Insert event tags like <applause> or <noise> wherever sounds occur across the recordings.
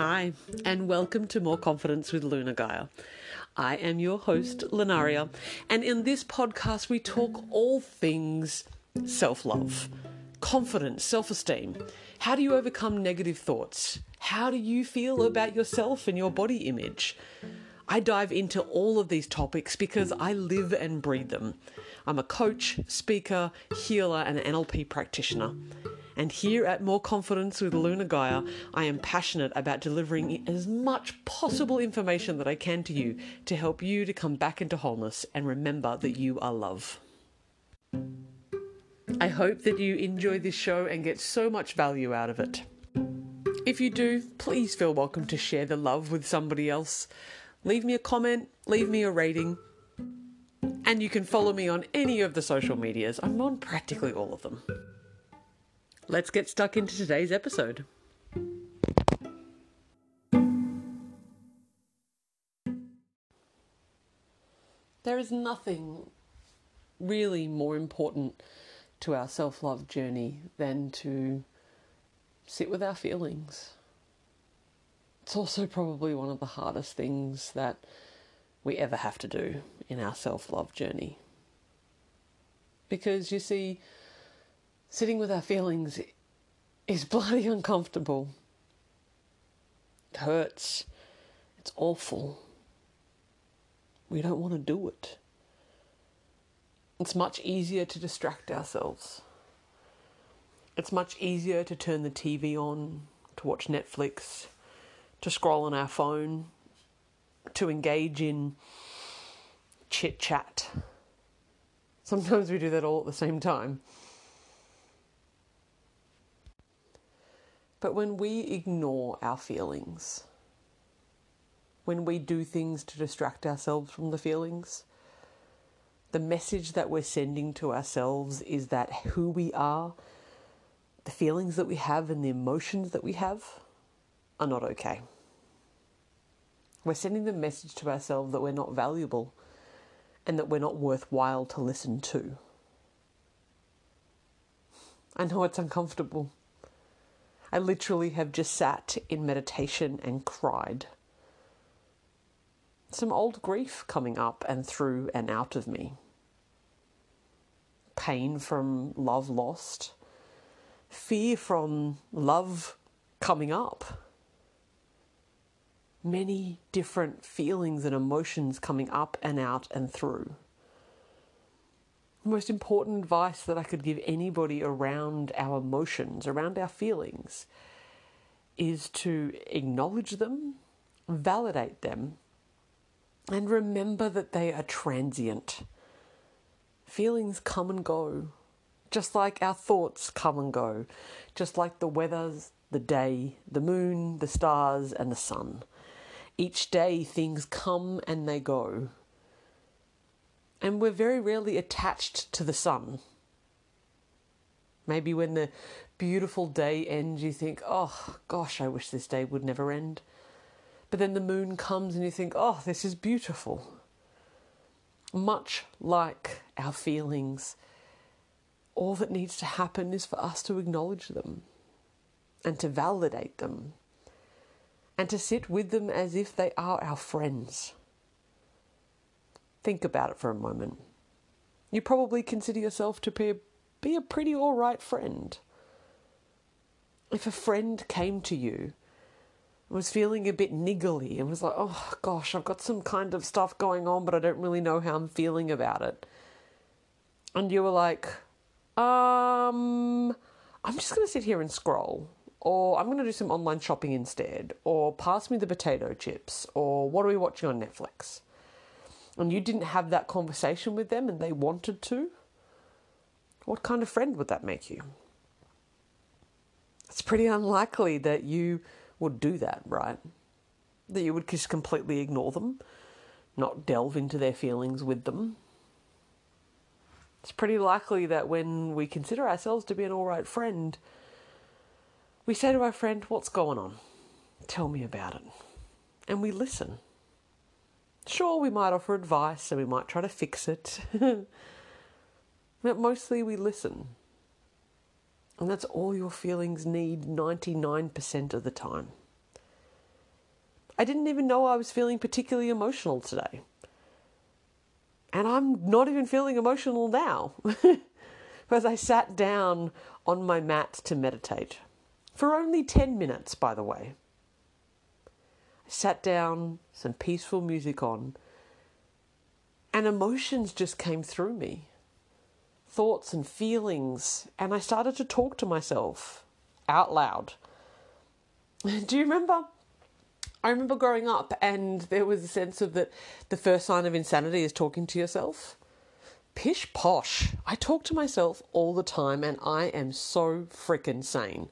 Hi, and welcome to More Confidence with Luna Gaia. I am your host, Lunaria, and in this podcast, we talk all things self love, confidence, self esteem. How do you overcome negative thoughts? How do you feel about yourself and your body image? I dive into all of these topics because I live and breathe them. I'm a coach, speaker, healer, and NLP practitioner. And here at More Confidence with Luna Gaia, I am passionate about delivering as much possible information that I can to you to help you to come back into wholeness and remember that you are love. I hope that you enjoy this show and get so much value out of it. If you do, please feel welcome to share the love with somebody else leave me a comment, leave me a rating. And you can follow me on any of the social medias. I'm on practically all of them. Let's get stuck into today's episode. There is nothing really more important to our self love journey than to sit with our feelings it's also probably one of the hardest things that we ever have to do in our self love journey. Because you see, sitting with our feelings is <laughs> bloody uncomfortable. It hurts. It's awful. We don't want to do it. It's much easier to distract ourselves. It's much easier to turn the TV on, to watch Netflix, to scroll on our phone, to engage in chit chat. Sometimes we do that all at the same time. But when we ignore our feelings, when we do things to distract ourselves from the feelings, the message that we're sending to ourselves is that who we are, the feelings that we have, and the emotions that we have are not okay. We're sending the message to ourselves that we're not valuable and that we're not worthwhile to listen to. I know it's uncomfortable. I literally have just sat in meditation and cried. Some old grief coming up and through and out of me. Pain from love lost. Fear from love coming up many different feelings and emotions coming up and out and through. The most important advice that I could give anybody around our emotions, around our feelings, is to acknowledge them, validate them, and remember that they are transient. Feelings come and go, just like our thoughts come and go, just like the weather, the day, the moon, the stars, and the sun. Each day things come and they go. And we're very rarely attached to the sun. Maybe when the beautiful day ends, you think, oh gosh, I wish this day would never end. But then the moon comes and you think, oh, this is beautiful. Much like our feelings, all that needs to happen is for us to acknowledge them and to validate them and to sit with them as if they are our friends. Think about it for a moment. You probably consider yourself to be a, be a pretty alright friend. If a friend came to you and was feeling a bit niggly and was like, oh gosh, I've got some kind of stuff going on, but I don't really know how I'm feeling about it. And you were like, um, I'm just going to sit here and scroll or I'm going to do some online shopping instead, or pass me the potato chips, or what are we watching on Netflix? And you didn't have that conversation with them and they wanted to, what kind of friend would that make you? It's pretty unlikely that you would do that, right? That you would just completely ignore them, not delve into their feelings with them. It's pretty likely that when we consider ourselves to be an alright friend, we say to our friend, What's going on? Tell me about it. And we listen. Sure, we might offer advice and we might try to fix it, <laughs> but mostly we listen. And that's all your feelings need 99% of the time. I didn't even know I was feeling particularly emotional today. And I'm not even feeling emotional now <laughs> because I sat down on my mat to meditate for only 10 minutes, by the way. Sat down, some peaceful music on, and emotions just came through me thoughts and feelings, and I started to talk to myself out loud. <laughs> Do you remember? I remember growing up, and there was a sense of that the first sign of insanity is talking to yourself. Pish posh. I talk to myself all the time, and I am so freaking sane.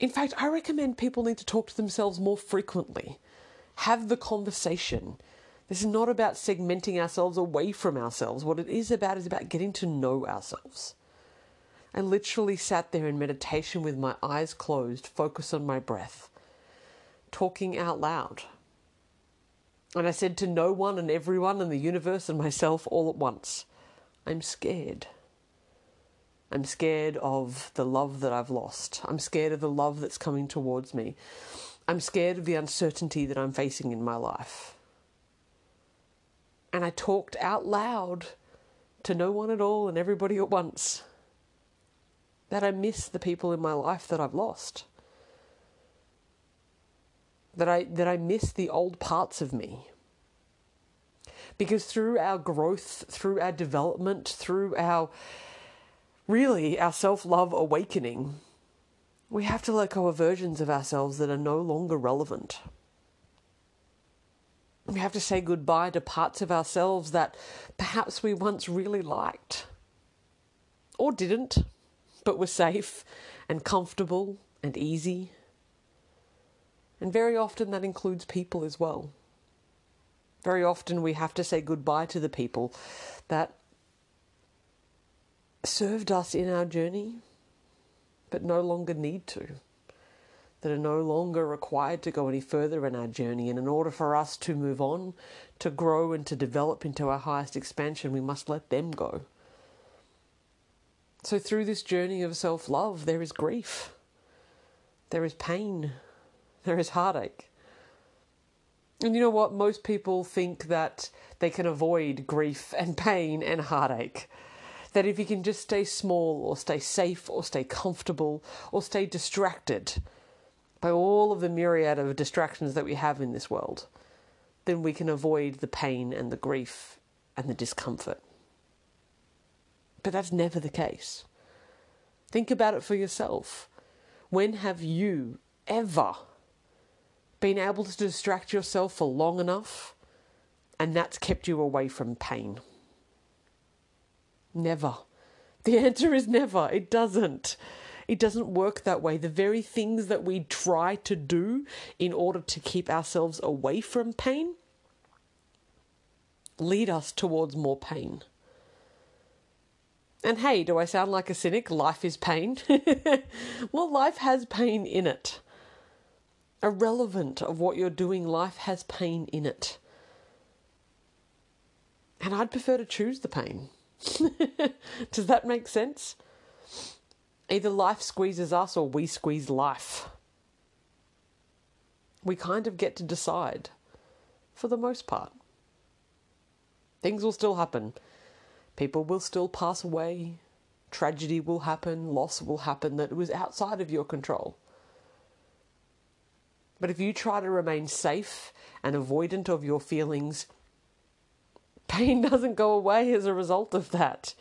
In fact, I recommend people need to talk to themselves more frequently. Have the conversation. This is not about segmenting ourselves away from ourselves. What it is about is about getting to know ourselves. I literally sat there in meditation with my eyes closed, focused on my breath, talking out loud. And I said to no one and everyone in the universe and myself all at once, I'm scared. I'm scared of the love that I've lost. I'm scared of the love that's coming towards me. I'm scared of the uncertainty that I'm facing in my life. And I talked out loud to no one at all and everybody at once that I miss the people in my life that I've lost. That I that I miss the old parts of me. Because through our growth, through our development, through our really our self love awakening, we have to let go of versions of ourselves that are no longer relevant. We have to say goodbye to parts of ourselves that perhaps we once really liked or didn't, but were safe and comfortable and easy. And very often that includes people as well. Very often we have to say goodbye to the people that served us in our journey, but no longer need to, that are no longer required to go any further in our journey. And in order for us to move on, to grow, and to develop into our highest expansion, we must let them go. So, through this journey of self love, there is grief, there is pain, there is heartache. And you know what? Most people think that they can avoid grief and pain and heartache that if you can just stay small or stay safe or stay comfortable or stay distracted by all of the myriad of distractions that we have in this world, then we can avoid the pain and the grief and the discomfort. But that's never the case. Think about it for yourself. When have you ever been able to distract yourself for long enough and that's kept you away from pain? Never. The answer is never. It doesn't. It doesn't work that way. The very things that we try to do in order to keep ourselves away from pain lead us towards more pain. And hey, do I sound like a cynic? Life is pain. <laughs> well, life has pain in it. Irrelevant of what you're doing, life has pain in it. And I'd prefer to choose the pain. <laughs> Does that make sense? Either life squeezes us or we squeeze life. We kind of get to decide for the most part. Things will still happen. People will still pass away. Tragedy will happen. Loss will happen that was outside of your control. But if you try to remain safe and avoidant of your feelings, pain <laughs> doesn't go away as a result of that.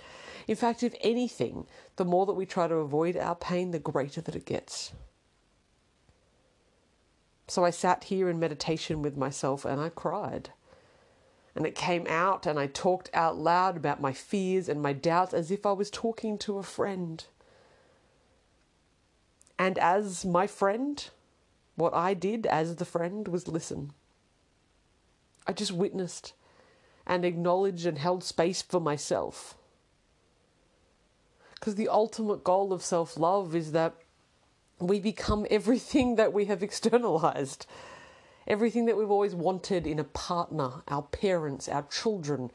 In fact, if anything, the more that we try to avoid our pain, the greater that it gets. So I sat here in meditation with myself and I cried. And it came out, and I talked out loud about my fears and my doubts as if I was talking to a friend. And as my friend, what I did as the friend was listen. I just witnessed and acknowledged and held space for myself. Because the ultimate goal of self love is that we become everything that we have externalized, everything that we've always wanted in a partner, our parents, our children,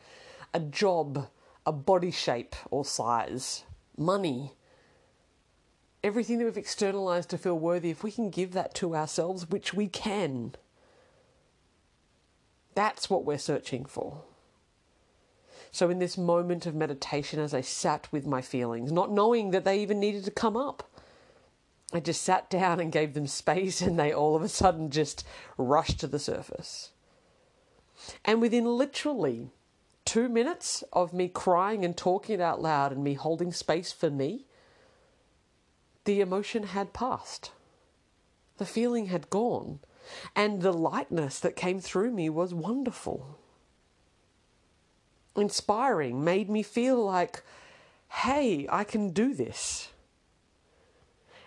a job, a body shape or size, money. Everything that we've externalized to feel worthy, if we can give that to ourselves, which we can, That's what we're searching for. So, in this moment of meditation, as I sat with my feelings, not knowing that they even needed to come up, I just sat down and gave them space, and they all of a sudden just rushed to the surface. And within literally two minutes of me crying and talking it out loud and me holding space for me, the emotion had passed. The feeling had gone. And the lightness that came through me was wonderful. Inspiring, made me feel like, hey, I can do this.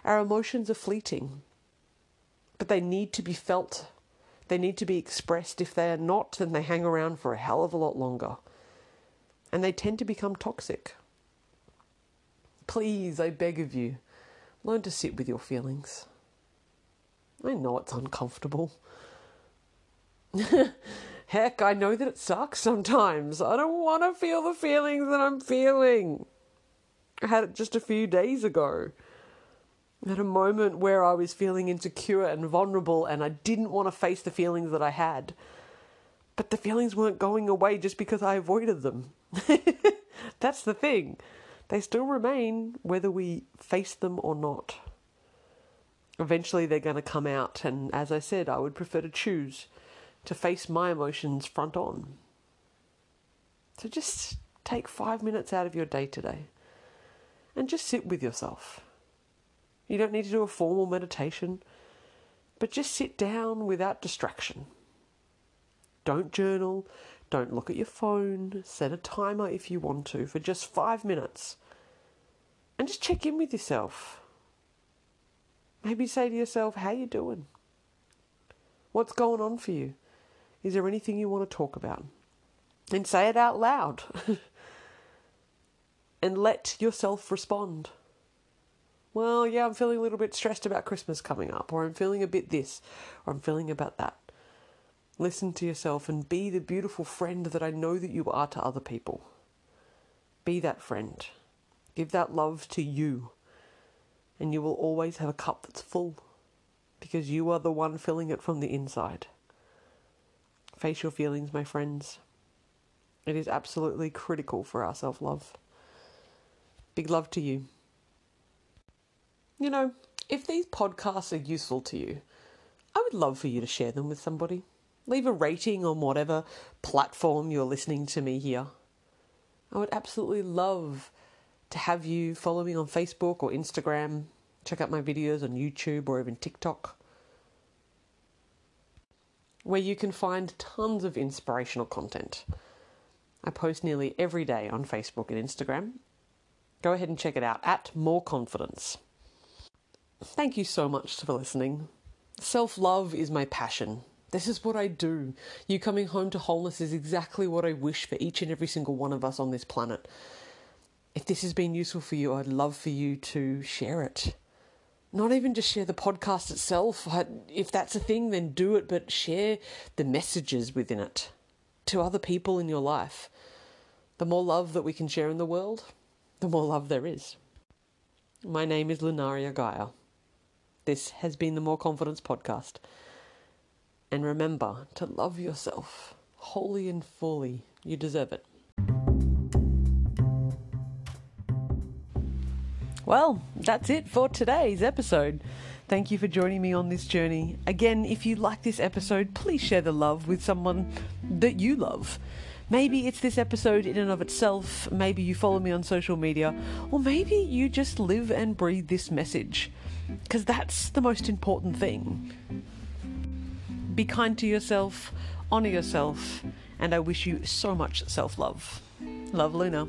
Our emotions are fleeting, but they need to be felt. They need to be expressed. If they are not, then they hang around for a hell of a lot longer. And they tend to become toxic. Please, I beg of you, learn to sit with your feelings. I know it's uncomfortable. <laughs> Heck, I know that it sucks sometimes. I don't want to feel the feelings that I'm feeling. I had it just a few days ago. At a moment where I was feeling insecure and vulnerable, and I didn't want to face the feelings that I had. But the feelings weren't going away just because I avoided them. <laughs> That's the thing. They still remain whether we face them or not eventually they're going to come out. And as I said, I would prefer to choose to face my emotions front on. So just take five minutes out of your day today and just sit with yourself. You don't need to do a formal meditation, but just sit down without distraction. Don't journal, don't look at your phone, set a timer if you want to for just five minutes. And just check in with yourself. Maybe say to yourself, how are you doing? What's going on for you? Is there anything you want to talk about? And say it out loud. <laughs> and let yourself respond. Well, yeah, I'm feeling a little bit stressed about Christmas coming up, or I'm feeling a bit this, or I'm feeling about that. Listen to yourself and be the beautiful friend that I know that you are to other people. Be that friend. Give that love to you and you will always have a cup that's full because you are the one filling it from the inside. Face your feelings, my friends. It is absolutely critical for our self love. Big love to you. You know, if these podcasts are useful to you, I would love for you to share them with somebody. Leave a rating on whatever platform you're listening to me here. I would absolutely love to have you follow me on Facebook or Instagram, check out my videos on YouTube or even TikTok, where you can find tons of inspirational content. I post nearly every day on Facebook and Instagram. Go ahead and check it out at More Confidence. Thank you so much for listening. Self love is my passion. This is what I do. You coming home to wholeness is exactly what I wish for each and every single one of us on this planet if this has been useful for you, I'd love for you to share it. Not even just share the podcast itself. If that's a thing, then do it, but share the messages within it to other people in your life. The more love that we can share in the world, the more love there is. My name is Lunaria Gaia. This has been the More Confidence Podcast. And remember to love yourself wholly and fully. You deserve it. Well, that's it for today's episode. Thank you for joining me on this journey. Again, if you like this episode, please share the love with someone that you love. Maybe it's this episode in and of itself, maybe you follow me on social media, or maybe you just live and breathe this message. Because that's the most important thing. Be kind to yourself, honour yourself, and I wish you so much self love. Love Luna.